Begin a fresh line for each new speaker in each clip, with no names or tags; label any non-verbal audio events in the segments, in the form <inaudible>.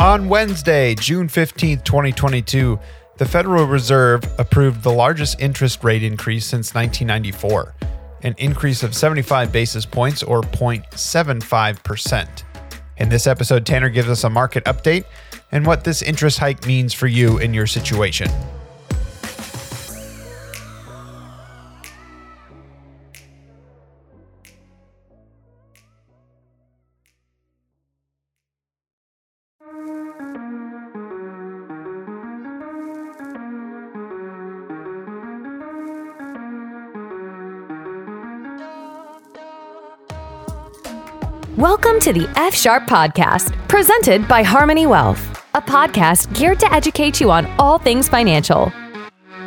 On Wednesday, June 15th, 2022, the Federal Reserve approved the largest interest rate increase since 1994, an increase of 75 basis points or 0.75%. In this episode, Tanner gives us a market update and what this interest hike means for you in your situation.
To the F Sharp Podcast, presented by Harmoney Wealth, a podcast geared to educate you on all things financial.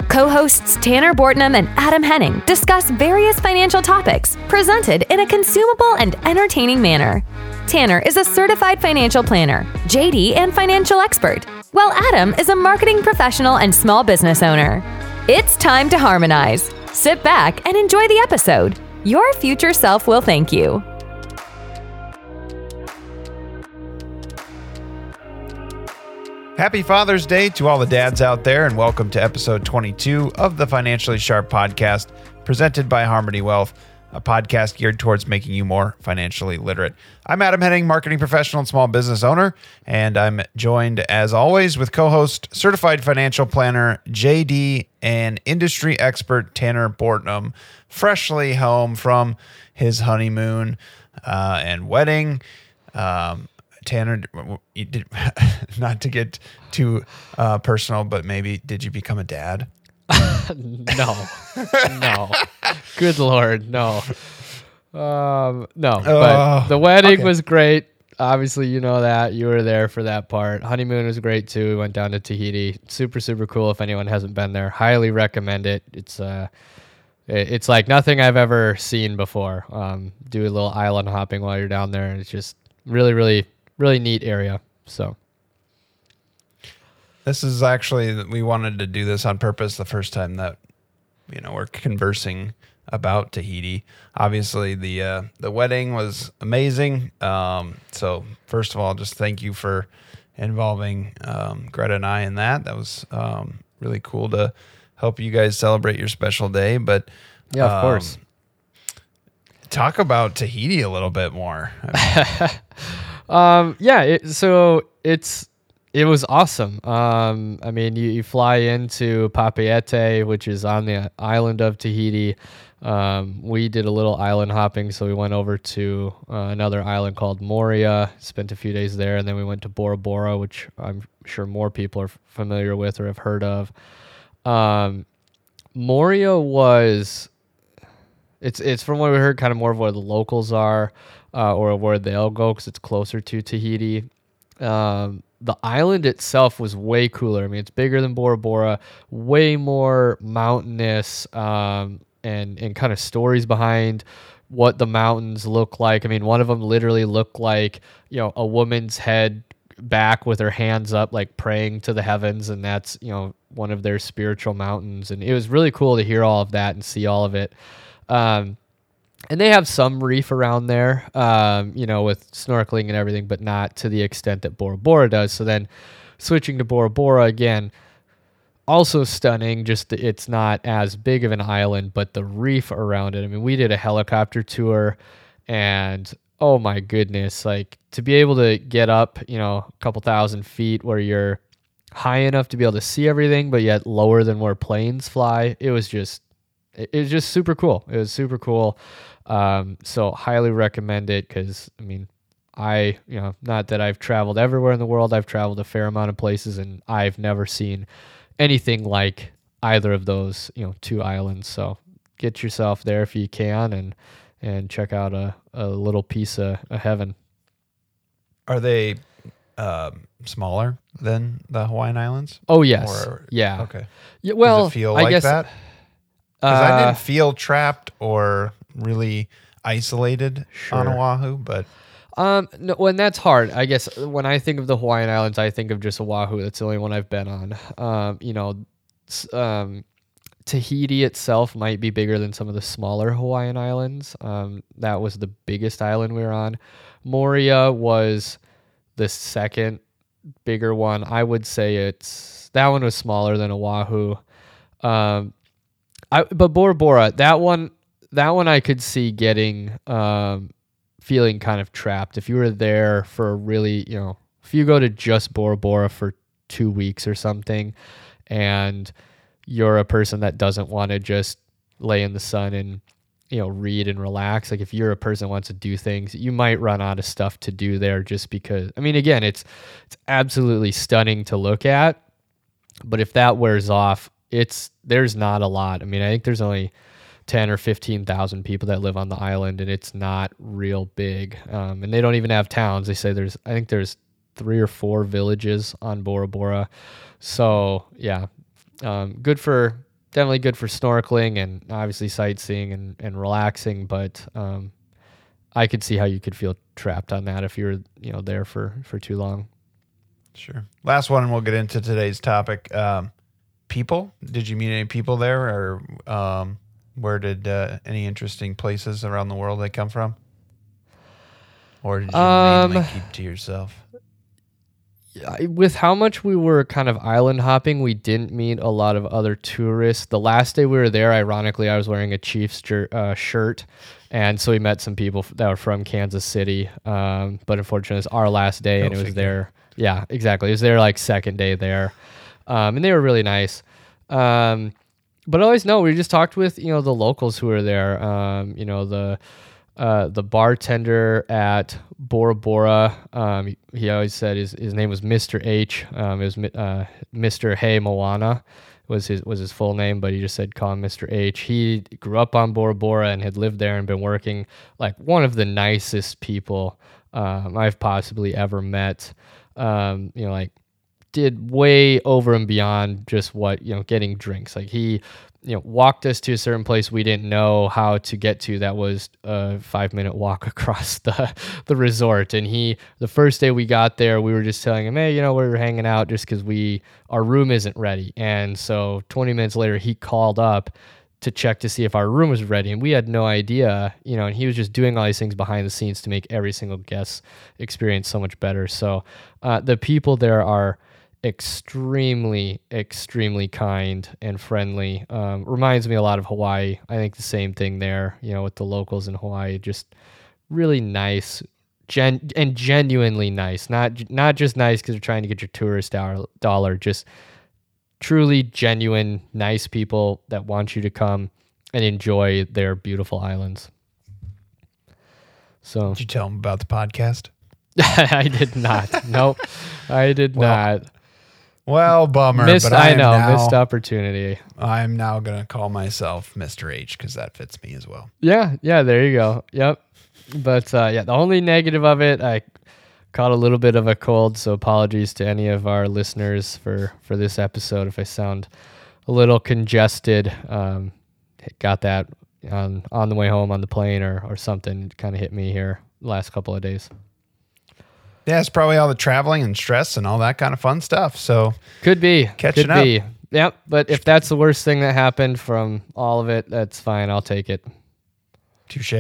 Co hosts Tanner Bortnam and Adam Henning discuss various financial topics presented in a consumable and entertaining manner. Tanner is a certified financial planner, JD, and financial expert, while Adam is a marketing professional and small business owner. It's time to harmonize. Sit back and enjoy the episode. Your future self will thank you.
Happy Father's Day to all the dads out there, and welcome to episode 22 of the Financially Sharp podcast, presented by Harmoney Wealth, a podcast geared towards making you more financially literate. I'm Adam Henning, marketing professional and small business owner, and I'm joined, as always, with co host, certified financial planner JD, and industry expert Tanner Bortnam, freshly home from his honeymoon uh, and wedding. Um, Tanner, did, <laughs> not to get too uh, personal, but maybe did you become a dad? <laughs>
no, no. Good lord, no. Um, no. But
Oh,
the wedding
okay.
was great. Obviously, you know that you were there for that part. Honeymoon was great too. We went down to Tahiti. Super, super cool. If anyone hasn't been there, highly recommend it. It's uh, it's like nothing I've ever seen before. Um, do a little island hopping while you're down there, and it's just really, really, really neat area. So
This is actually we wanted to do this on purpose the first time that you know we're conversing about Tahiti. Obviously, the uh, the wedding was amazing. Um, so first of all, just thank you for involving um, Greta and I in that. That was um, really cool to help you guys celebrate your special day. But
yeah, of
um,
course.
talk about Tahiti a little bit more. I mean, <laughs>
Um, yeah, it, so it's it was awesome. Um, I mean, you, you fly into Papeete, which is on the island of Tahiti. Um, we did a little island hopping, so we went over to uh, another island called Moorea, spent a few days there, and then we went to Bora Bora, which I'm sure more people are familiar with or have heard of. Um, Moorea was it's it's from what we heard, kind of more of where the locals are, uh, or where they'll go because it's closer to Tahiti. Um, the island itself was way cooler. I mean, it's bigger than Bora Bora, way more mountainous, um, and and kind of stories behind what the mountains look like. I mean, one of them literally looked like you know a woman's head back with her hands up, like praying to the heavens, and that's you know one of their spiritual mountains. And it was really cool to hear all of that and see all of it. Um, and they have some reef around there, um, you know, with snorkeling and everything, but not to the extent that Bora Bora does. So then switching to Bora Bora again, also stunning. Just it's not as big of an island, but the reef around it. I mean, we did a helicopter tour, and oh my goodness, like to be able to get up, you know, a couple thousand feet where you're high enough to be able to see everything, but yet lower than where planes fly. It was just, it it was just super cool. It was super cool. Um, so highly recommend it because I mean, I you know not that I've traveled everywhere in the world. I've traveled a fair amount of places, and I've never seen anything like either of those you know two islands. So get yourself there if you can, and and check out a, a little piece of, of heaven.
are they um, smaller than the Hawaiian Islands?
Oh yes,
Or-
yeah.
Okay.
Yeah, well,
feel
I
like
guess
that? Because I
uh,
didn't feel trapped or really isolated on Oahu, but
Um, no, when that's hard, I guess when I think of the Hawaiian Islands, I think of just Oahu. That's the only one I've been on. Um, you know, um, Tahiti itself might be bigger than some of the smaller Hawaiian islands. Um, that was the biggest island we were on. Moorea was the second bigger one, I would say it's that one was smaller than Oahu. Um, I but Bora Bora, that one, that one I could see getting um, feeling kind of trapped. If you were there for really, you know, if you go to just Bora Bora for two weeks or something, and you're a person that doesn't want to just lay in the sun and you know read and relax like if you're a person wants to do things you might run out of stuff to do there just because i mean again it's it's absolutely stunning to look at but if that wears off it's there's not a lot. I mean i think there's only 10 or 15,000 people that live on the island and it's not real big um, and they don't even have towns they say there's i think there's three or four villages on bora bora so yeah um, good for definitely good for snorkeling and obviously sightseeing and, and relaxing. But um, I could see how you could feel trapped on that if you were you know there for for too long.
Sure. Last one, and we'll get into today's topic. Um, people. Did you meet any people there, or um, where did uh, any interesting places around the world they come from? Or did you mainly
Um,
keep to yourself?
With how much we were kind of island hopping, we didn't meet a lot of other tourists. The last day we were there, ironically, I was wearing a Chiefs jer- uh, shirt, and so we met some people f- that were from Kansas City. Um, but unfortunately, it was our last day, and it was their yeah, exactly. It was their like second day there, um, and they were really nice. Um, but always know we just talked with you know the locals who were there. Um, you know the uh, the bartender at Bora Bora. Um, he, he always said his, his name was Mr. H. Um, it was uh, Mr. Hey Moana was his was his full name, but he just said call him Mr. H. He grew up on Bora Bora and had lived there and been working like one of the nicest people um, I've possibly ever met. Um, you know, like did way over and beyond just what you know getting drinks. Like he you know walked us to a certain place we didn't know how to get to that was a five minute walk <laughs> across the the resort. And he the first day we got there we were just telling him hey you know we were hanging out just because we our room isn't ready. And so 20 minutes later he called up to check to see if our room was ready and we had no idea you know and he was just doing all these things behind the scenes to make every single guest experience so much better. So uh, the people there are extremely extremely kind and friendly. Um, reminds me a lot of hawaii. I think the same thing there you know with the locals in hawaii just really nice gen- and genuinely nice. Not not just nice because they're trying to get your tourist dollar, dollar just truly genuine nice people that want you to come and enjoy their beautiful islands. So
Did you tell them about the podcast? <laughs>
i did not. Nope. I did
Well,
not
Well, bummer.
missed
but I,
i know
now,
missed opportunity
I'm now gonna call myself Mr. H because that fits me as well.
Yeah, yeah, there you go. Yep. But uh, yeah, the only negative of it, I caught a little bit of a cold, so apologies to any of our listeners for for this episode if I sound a little congested. Um, got that on on the way home on the plane or or something. Kind of hit me here last couple of days.
Yeah, it's probably all the traveling and stress and all that kind of fun stuff. So
Could be
Catching
could
up.
Be. Yep. But if that's the worst thing that happened from all of it, that's fine. I'll take it.
Touche.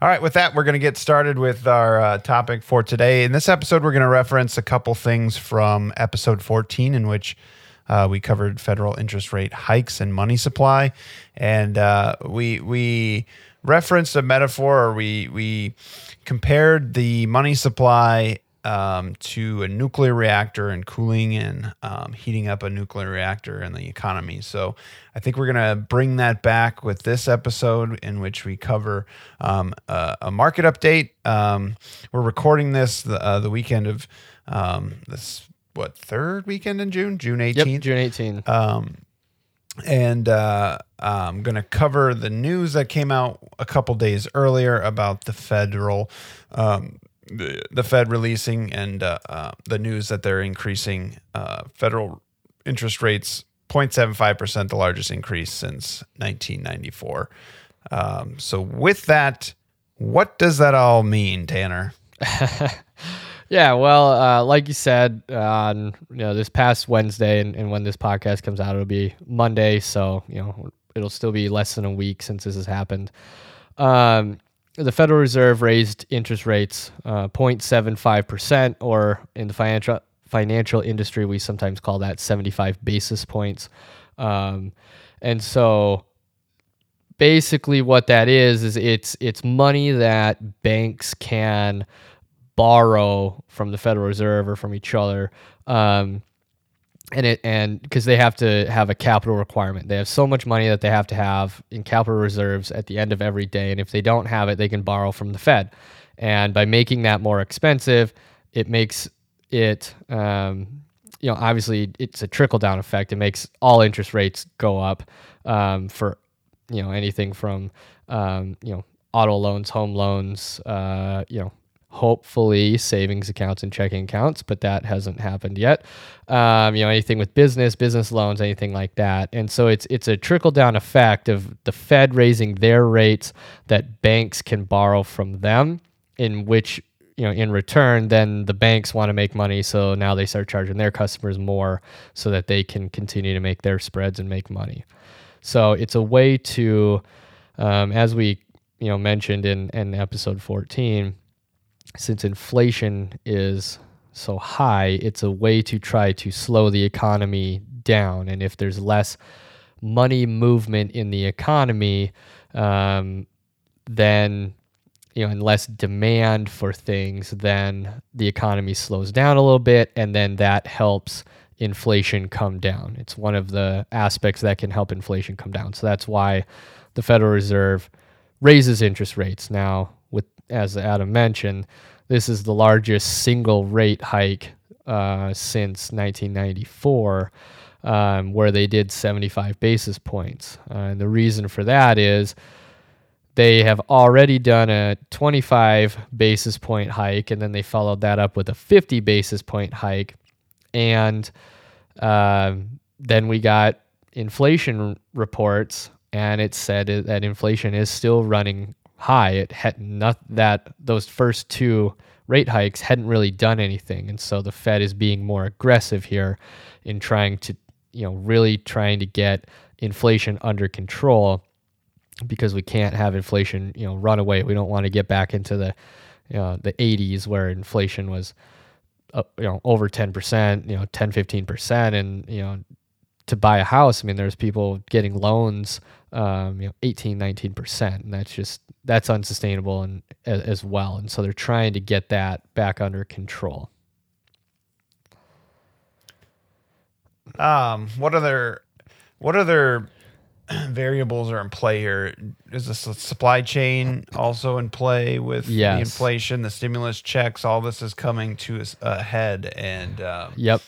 All right, with that, we're going to get started with our uh, topic for today. In this episode, we're going to reference a couple things from episode 14, in which uh, we covered federal interest rate hikes and money supply, and uh, we we referenced a metaphor, or we we compared the money supply um, to a nuclear reactor and cooling and um, heating up a nuclear reactor in the economy. So I think we're going to bring that back with this episode in which we cover um, a, a market update. Um, we're recording this the, uh, the weekend of um, this, what, third weekend in June? June 18th?
Yep. June 18th.
Um, and uh, I'm going to cover the news that came out a couple days earlier about the federal, um, the, the Fed releasing and uh, uh, the news that they're increasing uh, federal interest rates 0.75%, the largest increase since 1994. Um, so, with that, what does that all mean, Tanner? <laughs>
Yeah, well, uh, like you said, on you know this past Wednesday, and, and when this podcast comes out, it'll be Monday. So you know it'll still be less than a week since this has happened. Um, the Federal Reserve raised interest rates uh, 0.75 percent, or in the financial financial industry, we sometimes call that 75 basis points. Um, and so basically what that is is it's it's money that banks can borrow from the Federal Reserve or from each other. Um, and it and because they have to have a capital requirement. They have so much money that they have to have in capital reserves at the end of every day. And if they don't have it they can borrow from the fed. And by making that more expensive it makes it um, you know obviously it's a trickle down effect. It makes all interest rates go up um, for you know anything from um, you know auto loans home loans uh, you know hopefully savings accounts and checking accounts, but that hasn't happened yet. Um, you know, anything with business, business loans, anything like that. And so it's it's a trickle down effect of the Fed raising their rates that banks can borrow from them, in which you know in return then the banks want to make money so now they start charging their customers more so that they can continue to make their spreads and make money so it's a way to um, as we you know mentioned in, in episode 14 since inflation is so high, it's a way to try to slow the economy down. And if there's less money movement in the economy, um, then you know, and less demand for things, then the economy slows down a little bit, and then that helps inflation come down. It's one of the aspects that can help inflation come down. So that's why the Federal Reserve raises interest rates. Now, as Adam mentioned, this is the largest single rate hike uh, since 1994, um, where they did 75 basis points. Uh, and the reason for that is they have already done a 25 basis point hike, and then they followed that up with a 50 basis point hike. And uh, then we got inflation reports, and it said that inflation is still running high. It had not that those first two rate hikes hadn't really done anything, and so the Fed is being more aggressive here in trying to, you know, really trying to get inflation under control because we can't have inflation, you know, run away. We don't want to get back into the, you know, the 80s where inflation was, uh, you know, over 10%, you know, 10, 15%, and you know, to buy a house, I mean, there's people getting loans, um, you know, 18, 19%. And that's just, that's unsustainable and as, as well. And so they're trying to get that back under control.
Um, what other, what other <clears throat> variables are in play here? Is the supply chain also in play with
yes.
the inflation, the stimulus checks? All this is coming to a head, and um,
yep,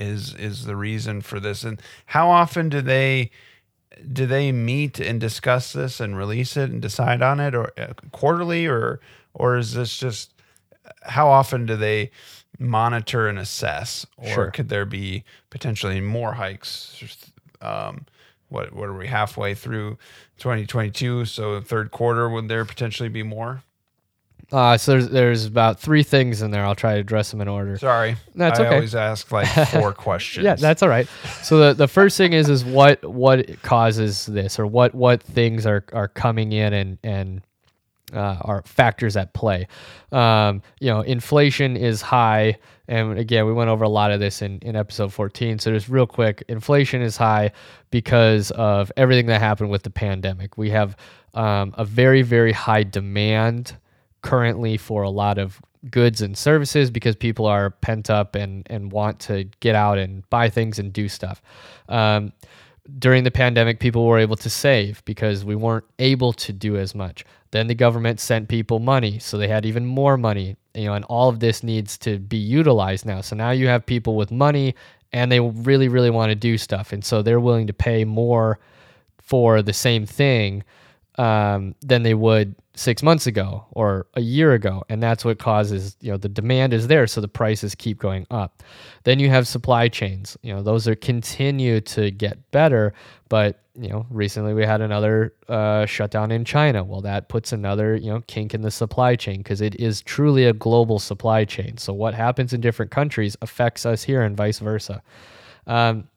is is the reason for this. And how often do they do they meet and discuss this and release it and decide on it, or uh, quarterly, or or is this just how often do they monitor and assess, or
sure.
could there be potentially more hikes? Um, what what are we halfway through 2022? So third quarter, would there potentially be more?
Uh, so there's there's about three things in there. I'll try to address them in order.
Sorry,
that's
I
okay.
always ask like four <laughs> questions.
Yeah, that's all right. So the, the first thing is is what what causes this, or what what things are are coming in and and uh, are factors at play. Um, you know, inflation is high, and again, we went over a lot of this in in episode 14. So just real quick, inflation is high because of everything that happened with the pandemic. We have um, a very very high demand currently for a lot of goods and services because people are pent up and, and want to get out and buy things and do stuff. Um, during the pandemic, people were able to save because we weren't able to do as much. Then the government sent people money, so they had even more money. You know, and all of this needs to be utilized now. So now you have people with money and they really, really want to do stuff, and so they're willing to pay more for the same thing um, than they would six months ago or a year ago and that's what causes you know the demand is there so the prices keep going up. Then you have supply chains. You know those are continue to get better but you know recently we had another uh, shutdown in china. Well that puts another you know kink in the supply chain because it is truly a global supply chain. So what happens in different countries affects us here and vice versa. Um,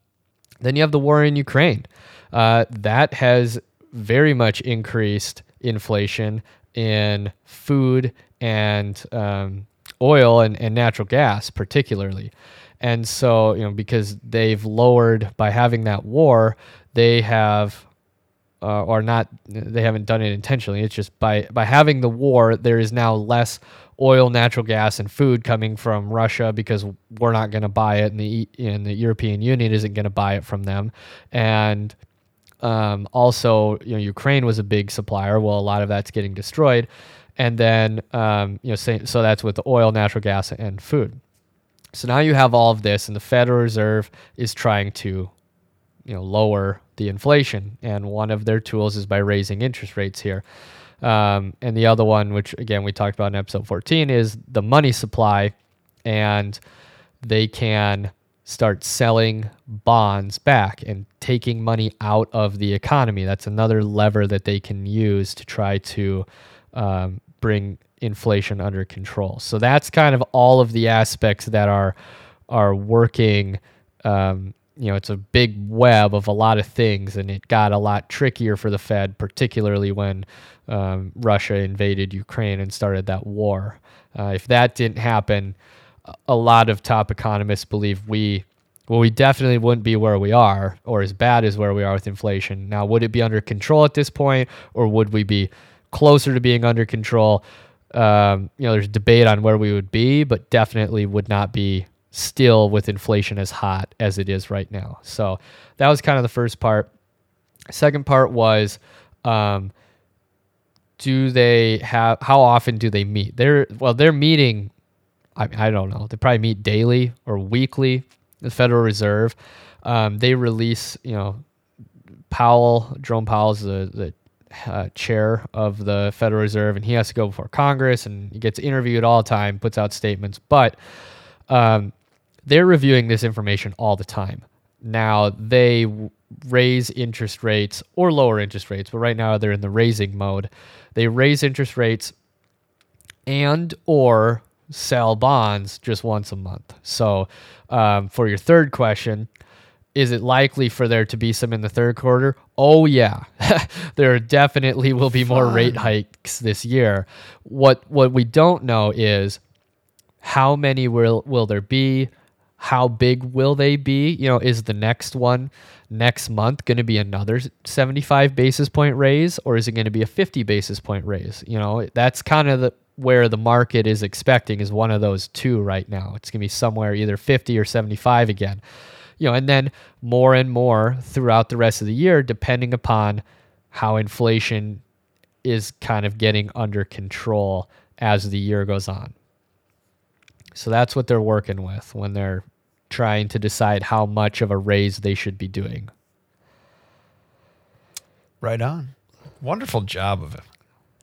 then you have the war in ukraine. Uh, that has very much increased inflation in food and um, oil and, and natural gas, particularly. And so, you know, because they've lowered by having that war, they have uh, or not they haven't done it intentionally it's just by by having the war there is now less oil natural gas and food coming from Russia because we're not going to buy it and the and the European Union isn't going to buy it from them and um, also you know Ukraine was a big supplier. Well a lot of that's getting destroyed. And then um, you know so, that's with the oil natural gas and food. So now you have all of this and the Federal Reserve is trying to you know lower the inflation. And one of their tools is by raising interest rates here. Um, and the other one which again we talked about in episode 14 is the money supply. And they can start selling bonds back and taking money out of the economy. That's another lever that they can use to try to um, bring inflation under control. So that's kind of all of the aspects that are are working. Um, you know, it's a big web of a lot of things, and it got a lot trickier for the Fed, particularly when um, Russia invaded Ukraine and started that war. Uh, if that didn't happen, a lot of top economists believe we, well, we definitely wouldn't be where we are, or as bad as where we are with inflation. Now, would it be under control at this point, or would we be closer to being under control? Um, you know, there's debate on where we would be, but definitely would not be still with inflation as hot as it is right now. So that was kind of the first part. Second part was um, do they have how often do they meet? They're well, they're meeting. I, I don't know. They probably meet daily or weekly. The Federal Reserve. Um, they release, you know, Powell, Jerome Powell's the the uh, chair of the Federal Reserve, and he has to go before Congress, and he gets interviewed all the time, puts out statements. But um, they're reviewing this information all the time. Now they raise interest rates or lower interest rates, but right now they're in the raising mode. They raise interest rates and or sell bonds just once a month. So, um, for your third question, is it likely for there to be some in the third quarter? Oh yeah, <laughs> there definitely will be more Fun. rate hikes this year. What what we don't know is how many will will there be? how big will they be? You know, is the next one next month going to be another 75 basis point raise or is it going to be a 50 basis point raise? You know, that's kind of the where the market is expecting is one of those two right now. It's going to be somewhere either 50 or 75 again. You know, and then more and more throughout the rest of the year depending upon how inflation is kind of getting under control as the year goes on. So that's what they're working with when they're trying to decide how much of a raise they should be doing.
Right on. Wonderful job of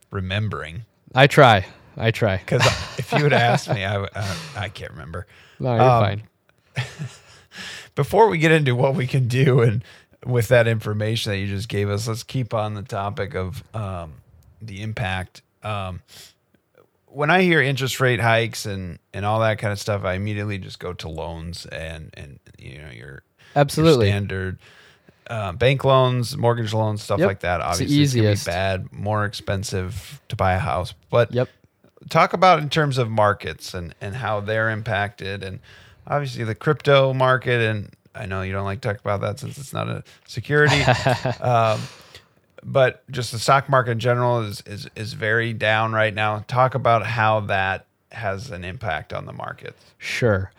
remembering.
I try. I try.
Because if you had asked me, <laughs> I, uh, I can't remember.
No, you're um, fine. <laughs>
before we get into what we can do and with that information that you just gave us, let's keep on the topic of um, the impact. Um, when I hear interest rate hikes and and all that kind of stuff, I immediately just go to loans and and you know your
absolutely
your standard uh, bank loans, mortgage loans, stuff yep. like that. Obviously, it's, it's gonna be bad, more expensive to buy a house. But
yep.
Talk about in terms of markets and and how they're impacted, and obviously the crypto market. And I know you don't like to talk about that since it's not a security. <laughs> um, but just the stock market in general is, is is very down right now. Talk about how that has an impact on the markets.
Sure.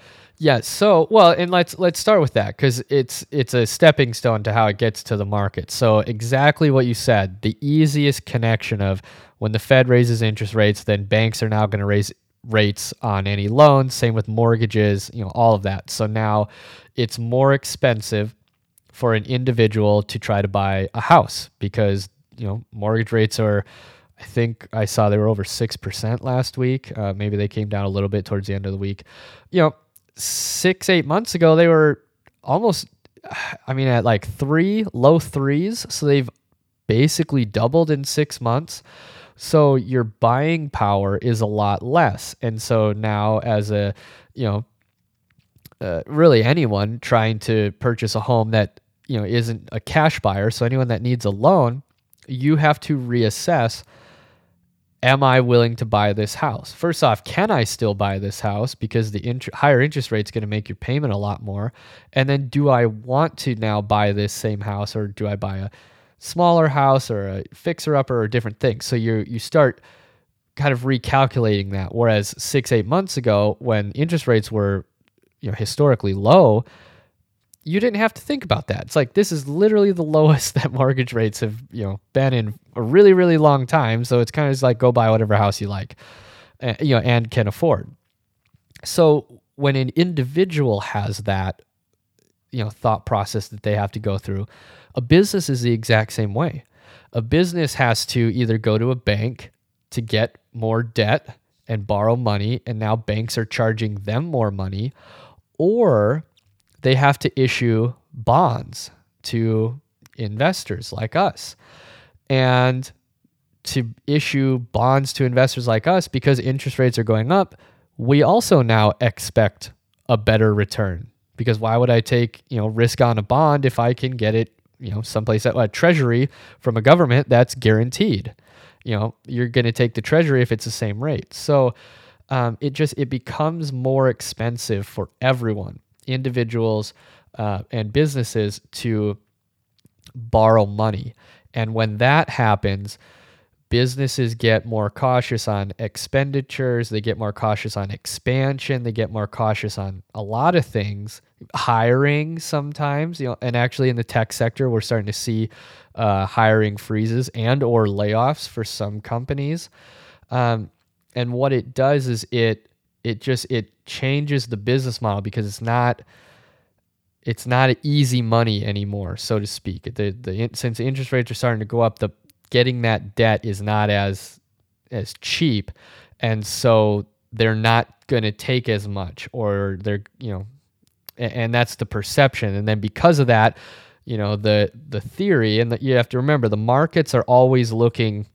Yeah. So, well, and let's let's start with that because it's it's a stepping stone to how it gets to the market. So, exactly what you said. The easiest connection of when the Fed raises interest rates, then banks are now going to raise rates on any loans. Same with mortgages. You know, all of that. So now it's more expensive for an individual to try to buy a house because you know mortgage rates are i think i saw they were over 6% last week uh, maybe they came down a little bit towards the end of the week you know six eight months ago they were almost <sighs> i mean at like three low threes. So they've basically doubled in six months. So your buying power is a lot less. And so now as a you know uh, really anyone trying to purchase a home that you know isn't a cash buyer so anyone that needs a loan you have to reassess am I willing to buy this house? First off, can I still buy this house because the int- higher interest rate is going to make your payment a lot more? And then do I want to now buy this same house or do I buy a smaller house or a fixer upper or different things? So you you start kind of recalculating that whereas 6 8 months ago when interest rates were you know historically low, you didn't have to think about that. It's like this is literally the <laughs> lowest that mortgage rates have, you know, been in a really really long time, so it's kind of just like go buy whatever house you like. Uh, you know, and can afford. So when an individual has that you know thought process that they have to go through, a business is the exact same way. A business has to either go to a bank to get more debt and borrow money and now banks are charging them more money or they have to issue bonds to investors like us. And to issue bonds to investors like us because interest rates are going up, we also now expect a better return. Because why would I take, you know, risk on a bond if I can get it, you know, someplace at a treasury from a government that's guaranteed? You know, you're going to take the treasury if it's the same rate. So um, it just it becomes more expensive for everyone individuals uh, and businesses to borrow money. And when that happens, businesses get more cautious on expenditures, they get more cautious on expansion, they get more cautious on a lot of things, hiring sometimes, you know, and actually in the tech sector we're starting to see uh, hiring freezes and or layoffs for some companies. Um, and what it does is it it just it changes the business model because it's not it's not easy money anymore, so to speak. The the since the interest rates are starting to go up, the getting that debt is not as as cheap, and so they're not going to take as much, or they're you know, and, and that's the perception, and then because of that, you know the the theory, and you have to remember the markets are always looking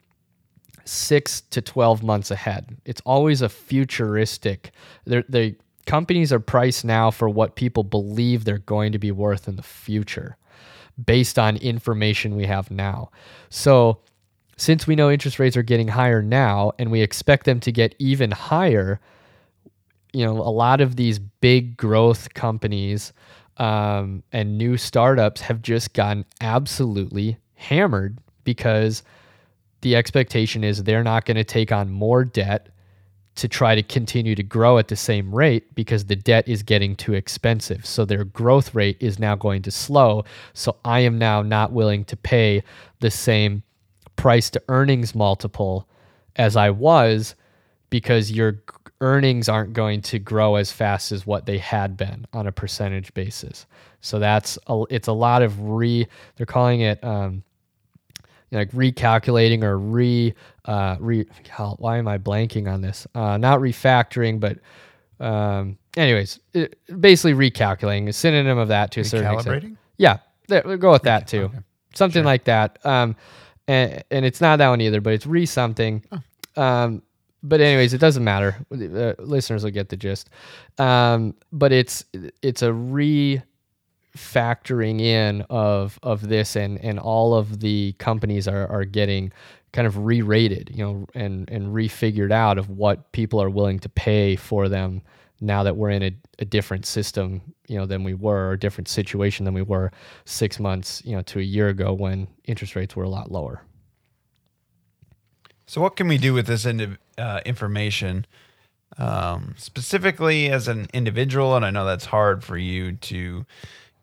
six to 12 months ahead. It's always a futuristic. The companies are priced now for what people believe they're going to be worth in the future based on information we have now. So, since we know interest rates are getting higher now and we expect them to get even higher, you know, a lot of these big growth companies um, and new startups have just gotten absolutely hammered because the expectation is they're not going to take on more debt to try to continue to grow at the same rate because the debt is getting too expensive. So their growth rate is now going to slow. So I am now not willing to pay the same price to earnings multiple as I was because your earnings aren't going to grow as fast as what they had been on a percentage basis. So that's a, it's a lot of re they're calling it um, like recalculating or re uh re why am I blanking on this? Uh not refactoring, but um anyways, it, basically recalculating, a synonym of that to a certain extent. Yeah, there, we'll go with that too. Okay. Something sure. like that. Um and, and it's not that one either, but it's re something. Oh. Um but anyways, it doesn't matter. Uh, listeners will get the gist. Um, but it's it's a re factoring in of of this and and all of the companies are are getting kind of re-rated you know and and refigured out of what people are willing to pay for them now that we're in a, a different system you know than we were or a different situation than we were six months you know to a year ago when interest rates were a lot lower.
So what can we do with this ind- uh, information um, specifically as an individual? And i know that's hard for you to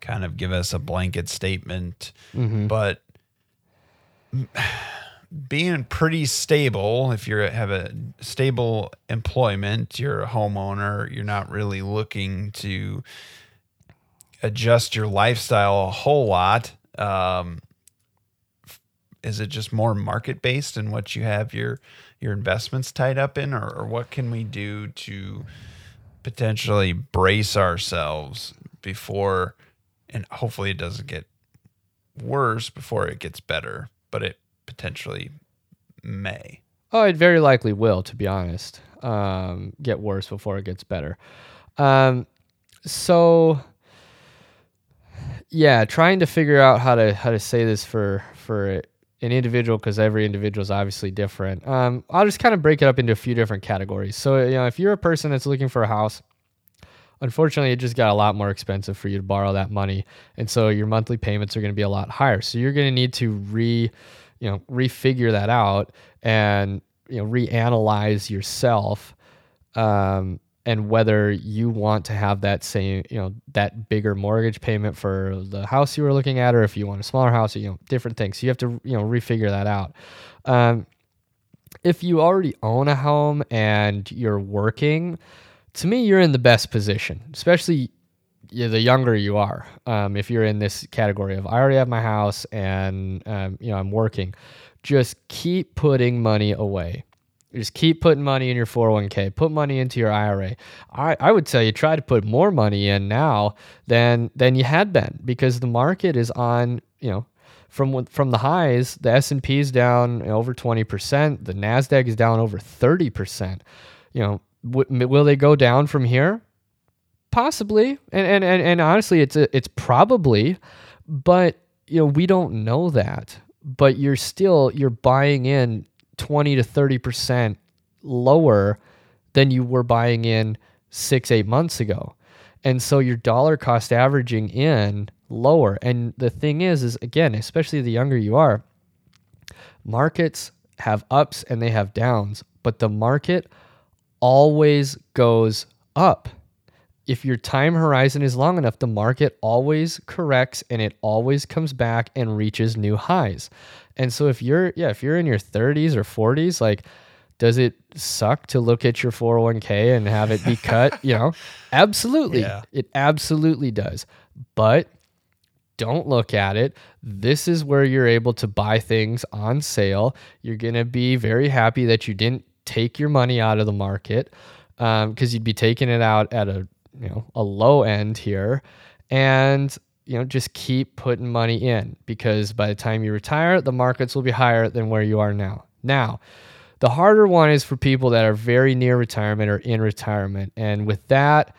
kind of give us a blanket statement, mm-hmm. but being pretty stable, if you have a stable employment, you're a homeowner, you're not really looking to adjust your lifestyle a whole lot. Um, is it just more market based in what you have your your investments tied up in, or, or what can we do to potentially brace ourselves before and hopefully it doesn't get worse before it gets better, but it potentially may.
Oh, it very likely will, to be honest. Um, get worse before it gets better. Um, so yeah, trying to figure out how to how to say this for for an individual because every individual is obviously different. Um, I'll just kind of break it up into a few different categories. So, you know, if you're a person that's looking for a house, unfortunately, it just got a lot more expensive for you to borrow that money, and so your monthly payments are going to be a lot higher. So you're going to need to re, you know, refigure that out and you know reanalyze yourself. Um, and whether you want to have that same, you know, that bigger mortgage payment for the house you were looking at, or if you want a smaller house, you know, different things. So you have to, you know, refigure that out. Um, if you already own a home and you're working, to me, you're in the best position, especially the younger you are. Um, if you're in this category of I already have my house and um, you know I'm working, just keep putting money away. Just keep putting money in your 401k. Put money into your IRA. I, I would tell you try to put more money in now than than you had been because the market is on you know from from the highs. The S and P is down over 20 percent. The Nasdaq is down over 30 percent. You know, w- will they go down from here? Possibly, and and and, and honestly, it's a, it's probably, but you know we don't know that. But you're still you're buying in 20 to 30% lower than you were buying in six, eight months ago. And so your dollar cost averaging in lower. And the thing is, is again, especially the younger you are, markets have ups and they have downs, but the market always goes up. If your time horizon is long enough, the market always corrects and it always comes back and reaches new highs. And so if you're yeah, if you're in your 30s or 40s, like does it suck to look at your 401k and have it be <laughs> cut, you know? Absolutely. Yeah. It absolutely does. But don't look at it. This is where you're able to buy things on sale. You're going to be very happy that you didn't take your money out of the market because um, you'd be taking it out at a you know a low end here and you know, just keep putting money in because by the time you retire, the markets will be higher than where you are now. Now, the harder one is for people that are very near retirement or in retirement. And with that,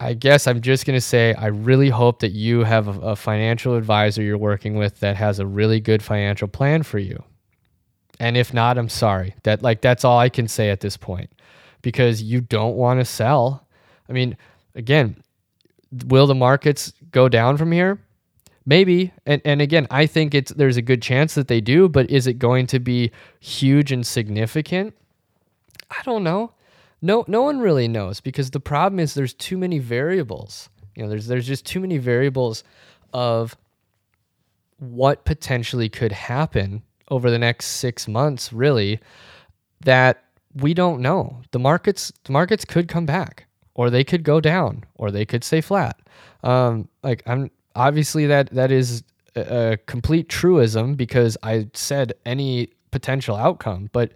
I guess I'm just going to say I really hope that you have a, a, financial advisor you're working with that has a really good financial plan for you. And if not, I'm sorry. That like that's all I can say at this point because you don't want to sell. I mean, again, will the markets go down from here? Maybe. And and again, I think it's there's a good chance that they do, but is it going to be huge and significant? I don't know. No no one really knows because the problem is there's too many variables. You know, there's there's just too many variables of what potentially could happen over the next 6 months really that we don't know. The markets the markets could come back or they could go down or they could stay flat. Um, like I'm obviously that that is a complete truism because I said any potential outcome, but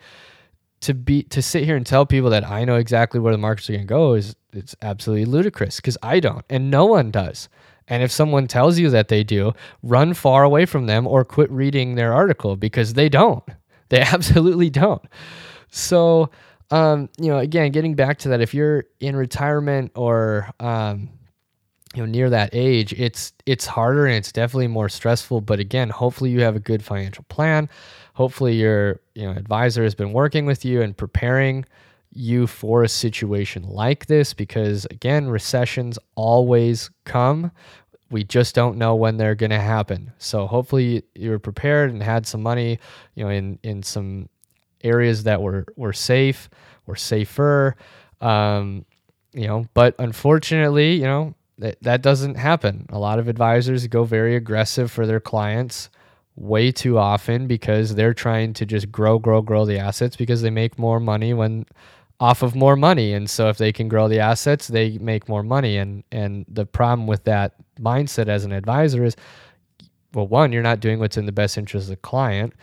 to be to sit here and tell people that I know exactly where the markets are going to go is it's absolutely ludicrous because I don't and no one does. And if someone tells you that they do, run far away from them or quit reading their article because they don't. <laughs> They <laughs> absolutely don't. So, um, you know, again, getting back to that, if you're in retirement or um, you know near that age, it's it's harder and it's definitely more stressful. But again, hopefully you have a good financial plan. Hopefully your you know advisor has been working with you and preparing you for a situation like this because again, recessions always come. We just don't know when they're going to happen. So hopefully you were prepared and had some money, you know, in in some areas that were were safe or safer. Um, you know, but unfortunately, you know, that that doesn't happen. A lot of advisors go very aggressive for their clients way too often because they're trying to just grow, grow, grow the assets because they make more money when off of more money. And so if they can grow the assets, they make more money. And and the problem with that mindset as an advisor is well, one, you're not doing what's in the best interest of the client.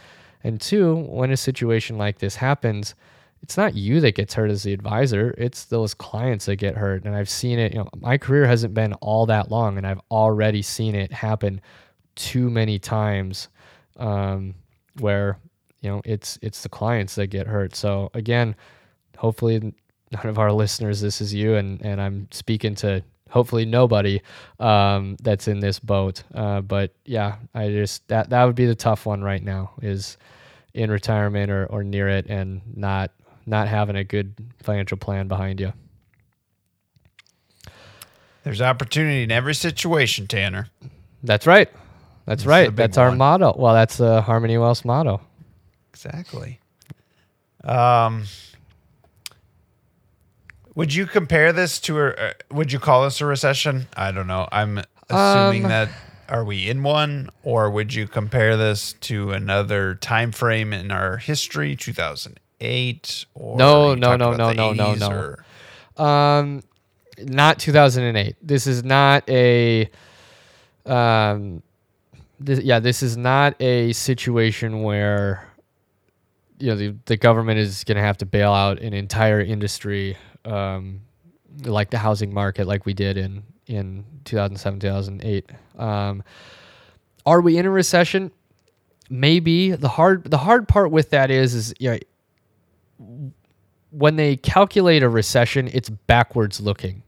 And two, when a situation like this happens, it's not you that gets hurt as the advisor, it's those clients that get hurt. And I've seen it, you know, my career hasn't been all that long and I've already seen it happen too many times um, where, you know, it's it's the clients that get hurt. So again, hopefully none of our listeners this is you and and I'm speaking to hopefully nobody um, that's in this boat. Uh, but yeah, I just that that would be the tough one right now is in retirement or, or near it and not not having a good financial plan behind you.
There's opportunity in every situation, Tanner.
That's right. That's,
That's
right. That's our
one.
motto. Well, that's the Harmoney Wealth motto.
Exactly. Um, would you compare this to a? Would you call this a recession? I don't know. I'm assuming
Um,
that are we in one, or would you compare this to another time frame in our history, 2008? Or
No,
you
no, no, no, no, no, no. Um, not 2008. This is not a. Um, this, yeah, this is not a situation where, you know, the the government is going to have to bail out an entire industry, um, like the housing market, like we did in in 2007, 2008. Um, are we in a recession? Maybe the hard the hard part with that is is you know when they calculate a recession, it's backwards looking.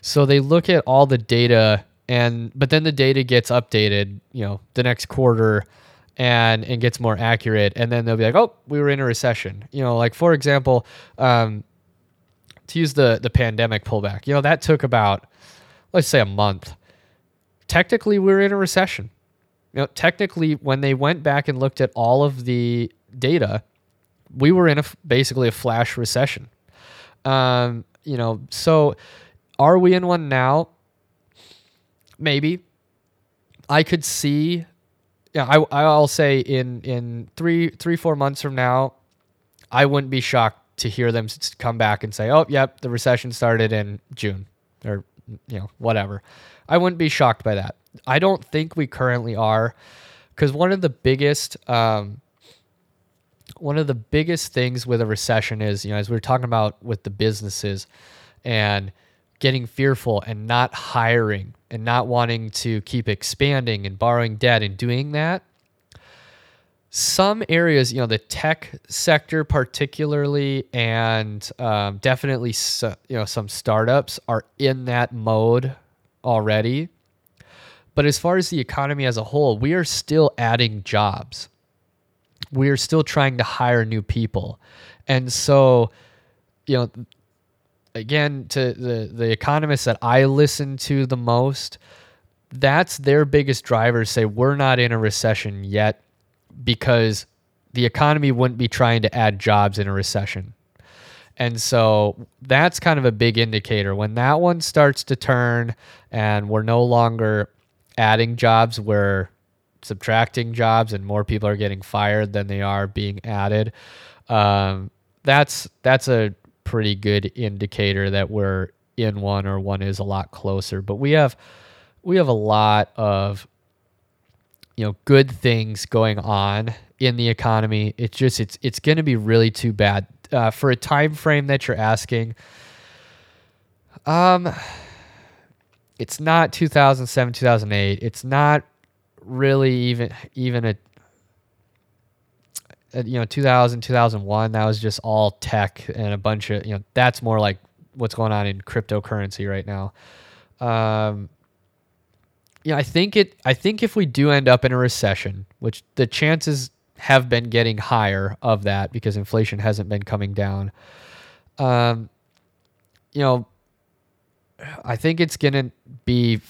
So they look at all the data and but then the data gets updated, you know, the next quarter and and gets more accurate and then they'll be like, "Oh, we were in a recession." You know, like for example, um to use the the pandemic pullback. You know, that took about let's say a month. Technically, we were in a recession. You know, technically when they went back and looked at all of the data, we were in a basically a flash recession. Um, you know, so are we in one now? Maybe. I could see. Yeah, I I'll say in in three three four months from now, I wouldn't be shocked to hear them come back and say, "Oh, yep, the recession started in June," or you know whatever. I wouldn't be shocked by that. I don't think we currently are, because one of the biggest um, one of the biggest things with a recession is, you know, as we were talking about with the businesses and getting fearful and not hiring and not wanting to keep expanding and borrowing debt and doing that. Some areas, you know, the tech sector particularly, and um, definitely, so, you know, some startups are in that mode already. But as far as the economy as a whole, we are still adding jobs we are still trying to hire new people. And so, you know, again, to the, the economists that I listen to the most, that's their biggest driver say we're not in a recession yet because the economy wouldn't be trying to add jobs in a recession. And so that's kind of a big indicator. When that one starts to turn and we're no longer adding jobs, we're subtracting jobs and more people are getting fired than they are being added. Um, that's that's a pretty good indicator that we're in one or one is a lot closer. But we have we have a lot of you know good things going on in the economy. It's just it's it's going to be really too bad uh, for a time frame that you're asking. Um, it's not 2007 2008. It's not really even even a, a you know 2000 2001 that was just all tech and a bunch of you know that's more like what's going on in cryptocurrency right now um yeah i think it i think if we do end up in a recession which the chances have been getting higher of that because inflation hasn't been coming down um you know i think it's to be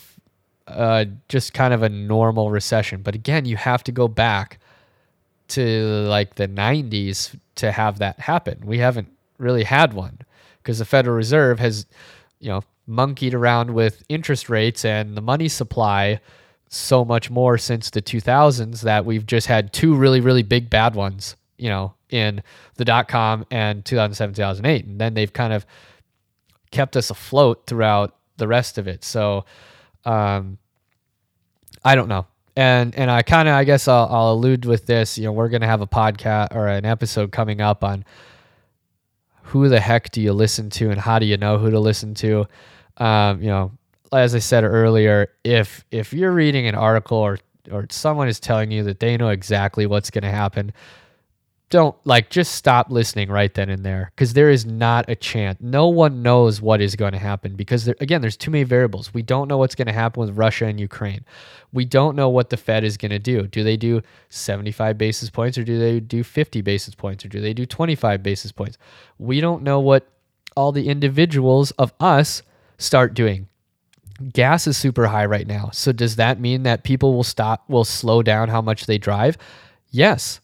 uh, just kind of a normal recession. But again, you have to go back to like the 90s to have that happen. We haven't really had one because the Federal Reserve has, you know, monkeyed around with interest rates and the money supply so much more since the 2000s that we've just had two really, really big bad ones, you know, in the dot com and 2007, 2008. And then they've kind of kept us afloat throughout the rest of it. So, um, I don't know. And and I kind of I guess I'll, I'll allude with this. You know, we're gonna have a podcast or an episode coming up on who the heck do you listen to and how do you know who to listen to. Um, you know, as I said earlier, if if you're reading an article or or someone is telling you that they know exactly what's going to happen, don't like just stop listening right then and there because there is not a chance. No one knows what is going to happen because there, again, there's too many variables. We don't know what's going to happen with Russia and Ukraine. We don't know what the Fed is going to do. Do they do 75 basis points or do they do 50 basis points or do they do 25 basis points? We don't know what all the individuals of us start doing. Gas is super high right now. So does that mean that people will stop will slow down how much they drive? Yes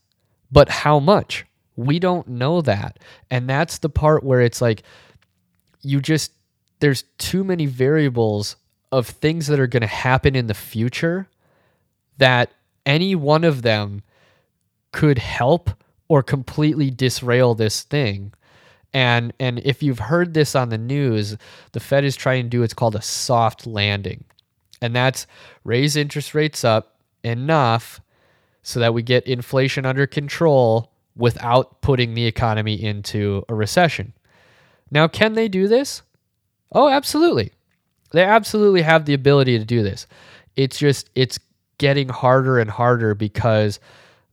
but how much? We don't know that. And that's the part where it's like, you just, there's too many variables of things that are going to happen in the future that any one of them could help or completely disrail this thing. And and if you've heard this on the news, the Fed is trying to do what's called a soft landing. And that's raise interest rates up enough so that we get inflation under control without putting the economy into a recession. Now, can they do this? Oh, absolutely. They absolutely have the ability to do this. It's just, it's getting harder and harder because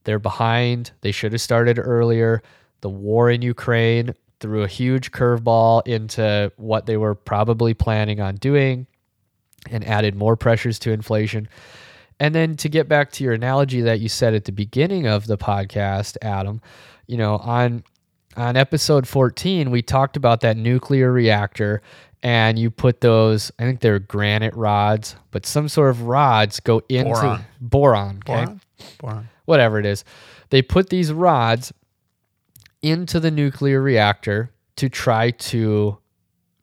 they're behind. They should have started earlier. The war in Ukraine threw a huge curveball into what they were probably planning on doing and added more pressures to inflation. And then to get back to your analogy that you said at the beginning of the podcast, Adam, you know, on on episode 14, we talked about that nuclear reactor and you put those, I think they're granite rods, but some sort of rods go into
Boron.
boron, okay?
Boron? Boron.
Whatever it is. They put these rods into the nuclear reactor to try to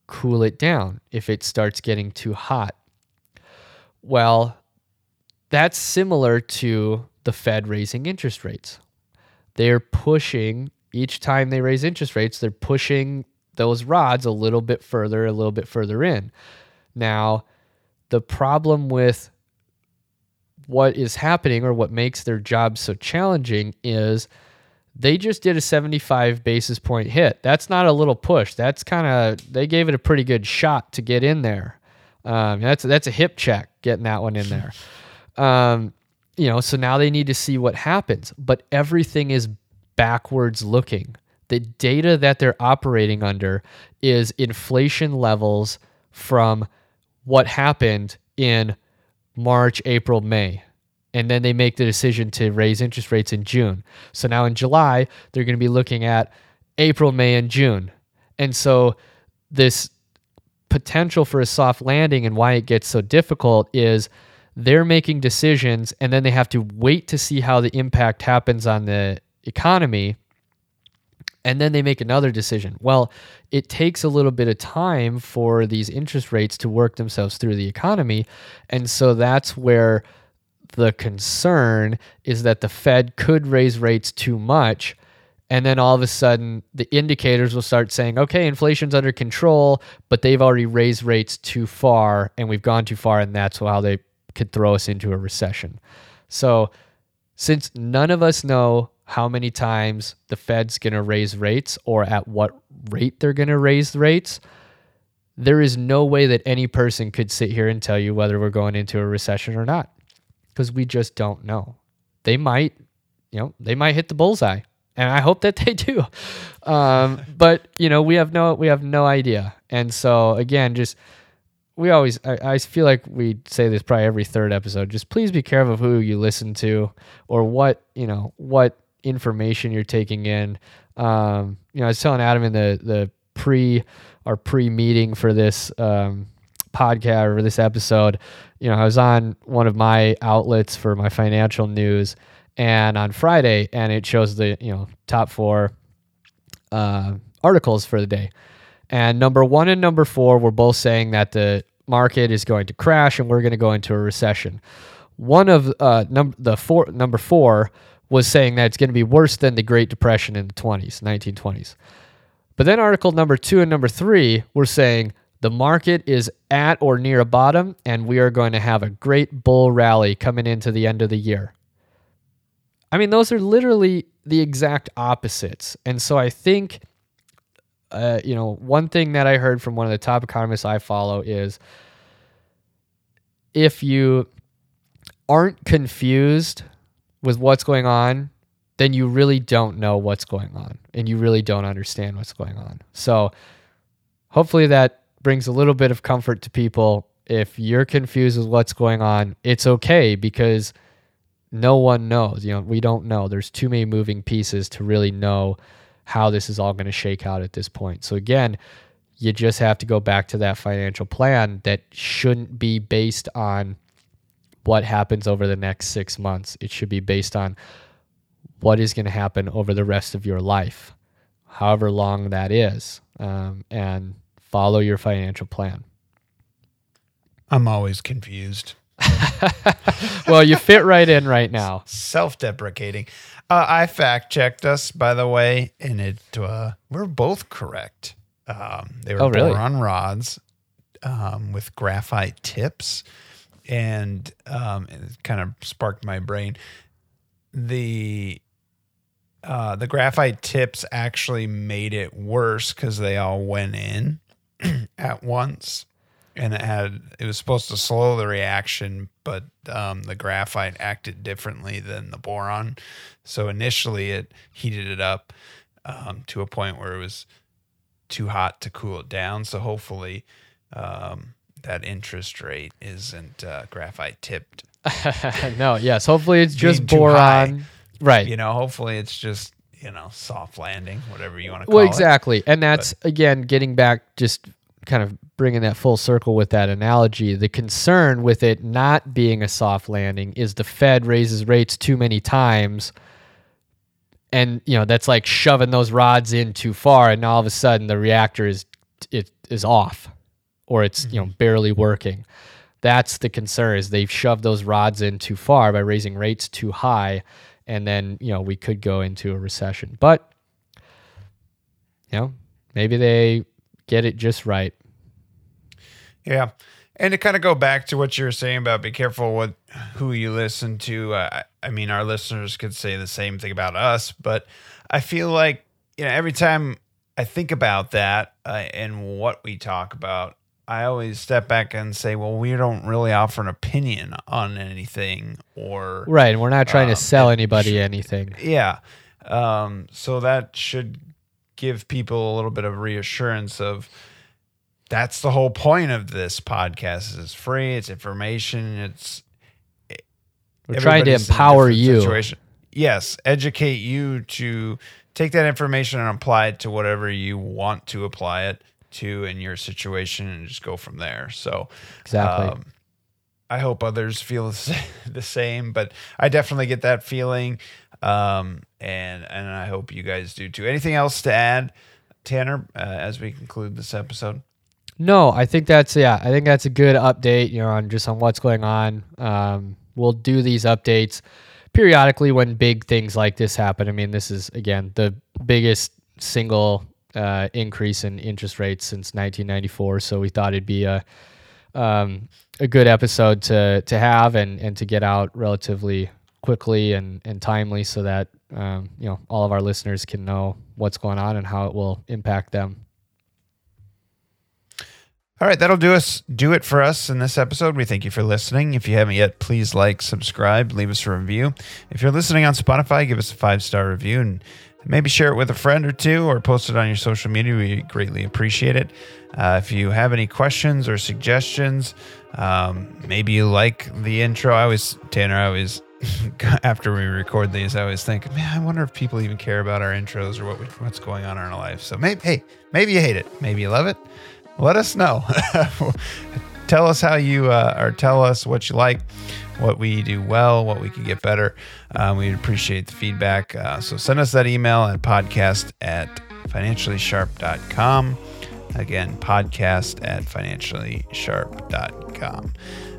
cool it down if it starts getting too hot. Well, that's similar to the Fed raising interest rates. They're pushing each time they raise interest rates, they're pushing those rods a little bit further, a little bit further in. Now, the problem with what is happening or what makes their job so challenging is they just did a 75 basis point hit. That's not a little push. That's kind of they gave it a pretty good shot to get in there. Um, that's that's a hip check getting that one in there. <laughs> Um, you know, so now they need to see what happens, but everything is backwards looking. The data that they're operating under is inflation levels from what happened in March, April, May. And then they make the decision to raise interest rates in June. So now in July, they're going to be looking at April, May, and June. And so this potential for a soft landing and why it gets so difficult is they're making decisions and then they have to wait to see how the impact happens on the economy and then they make another decision. Well, it takes a little bit of time for these interest rates to work themselves through the economy. And so that's where the concern is that the Fed could raise rates too much. And then all of a sudden, the indicators will start saying, okay, inflation's under control, but they've already raised rates too far and we've gone too far. And that's how they could throw us into a recession. So, since none of us know how many times the Fed's going to raise rates or at what rate they're going to raise rates, there is no way that any person could sit here and tell you whether we're going into a recession or not because we just don't know. They might, you know, they might hit the bullseye, and I hope that <laughs> they do. Um, but you know, we have no we have no idea, and so again, just we always I, I, feel like we say this probably every third episode just please be careful of who you listen to or what you know what information you're taking in um, you know i was telling adam in the the pre our pre meeting for this um, podcast or this episode you know i was on one of my outlets for my financial news and on friday and it shows the you know top four uh, articles for the day and number one and number four were both saying that the market is going to crash and we're going to go into a recession. One of uh, num- the four, number four was saying that it's going to be worse than the Great Depression in the 20s, 1920s. But then article number two and number three were saying the market is at or near a bottom and we are going to have a great bull rally coming into the end of the year. I mean, those are literally the exact opposites. And so I think uh, you know, one thing that I heard from one of the top economists I follow is if you aren't confused with what's going on, then you really don't know what's going on and you really don't understand what's going on. So hopefully that brings a little bit of comfort to people. If you're confused with what's going on, it's okay because no one knows. You know, we don't know. There's too many moving pieces to really know how this is all going to shake out at this point. So again, you just have to go back to that financial plan that shouldn't be based on what happens over the next 6 months. It should be based on what is going to happen over the rest of your life, however long that is, um, and follow your financial plan.
I'm always confused. <laughs>
well, you fit right in right now.
Self deprecating. Uh, I fact checked us, by the way, and it uh, we're both correct. Um, they were
Oh, really?
boron rods um, with graphite tips, and um, it kind of sparked my brain. The uh, the graphite tips actually made it worse because they all went in <clears throat> at once, and it had it was supposed to slow the reaction, but um, the graphite acted differently than the boron. So initially, it heated it up um, to a point where it was too hot to cool it down. So hopefully, um, that interest rate isn't uh, graphite tipped. <laughs>
no, yes. Hopefully it's just boron. Right.
You know, hopefully it's just you know soft landing, whatever you want to call
well,
it.
exactly. And that's again getting back just kind of bringing that full circle with that analogy. The concern with it not being a soft landing is the Fed raises rates too many times and you know that's like shoving those rods in too far and all of a sudden the reactor is it is off or it's you know mm-hmm. barely working. That's the concern is they've shoved those rods in too far by raising rates too high and then, you know, we could go into a recession. But you know, maybe they get it just right.
Yeah. And to kind of go back to what you were saying about be careful with who you listen to. Uh, I mean, our listeners could say the same thing about us, but I feel like, you know, every time I think about that uh, and what we talk about, I always step back and say, well, we don't really offer an opinion on anything or.
Right. And we're not trying
Um,
to sell anybody anything.
Yeah. Um, so that should give people a little bit of reassurance of that's the whole point of this podcast. It's free, it's information, it's
We're trying to
everybody's in a
empower you.
situation. Yes, educate you to take that information and apply it to whatever you want to apply it to in your situation and just go from there. So
Exactly.
um, I hope others feel <laughs> the same, but I definitely get that feeling, um, and and I hope you guys do too. Anything else to add, Tanner, uh, as we conclude this episode?
No, I think that's yeah. I think that's a good update. You know, on just on what's going on. Um, we'll do these updates periodically when big things like this happen. I mean, this is again the biggest single uh, increase in interest rates since 1994. So we thought it'd be a um, a good episode to to have and and to get out relatively quickly and and timely, so that um, you know all of our listeners can know what's going on and how it will impact them.
All right, that'll do us do it for us in this episode. We thank you for listening. If you haven't yet, please like, subscribe, leave us a review. If you're listening on Spotify, give us a five star review and maybe share it with a friend or two or post it on your social media. We greatly appreciate it. Uh, if you have any questions or suggestions, um, maybe you like the intro. I always Tanner, I always <laughs> after we record these, I always think, man, I wonder if people even care about our intros or what we, what's going on in our life. So maybe, hey, maybe you hate it, maybe you love it let us know. <laughs> tell us how you, uh, or tell us what you like, what we do well, what we can get better. Um, we'd appreciate the feedback. Uh, so send us that email at podcast at financiallysharp.com. Again, podcast at financiallysharp.com.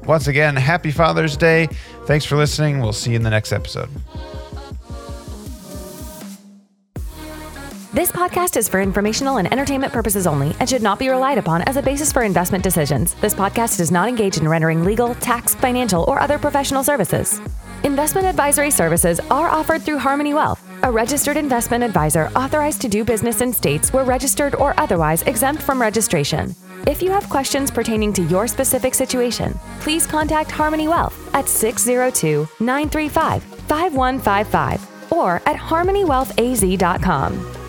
Once again, happy Father's Day. Thanks for listening. We'll see you in the next episode.
This podcast is for informational and entertainment purposes only and should not be relied upon as a basis for investment decisions. This podcast does not engage in rendering legal, tax, financial, or other professional services. Investment advisory services are offered through Harmoney Wealth, a registered investment advisor authorized to do business in states where registered or otherwise exempt from registration. If you have questions pertaining to your specific situation, please contact Harmoney Wealth at 602 935 5155 or at harmonywealthaz.com.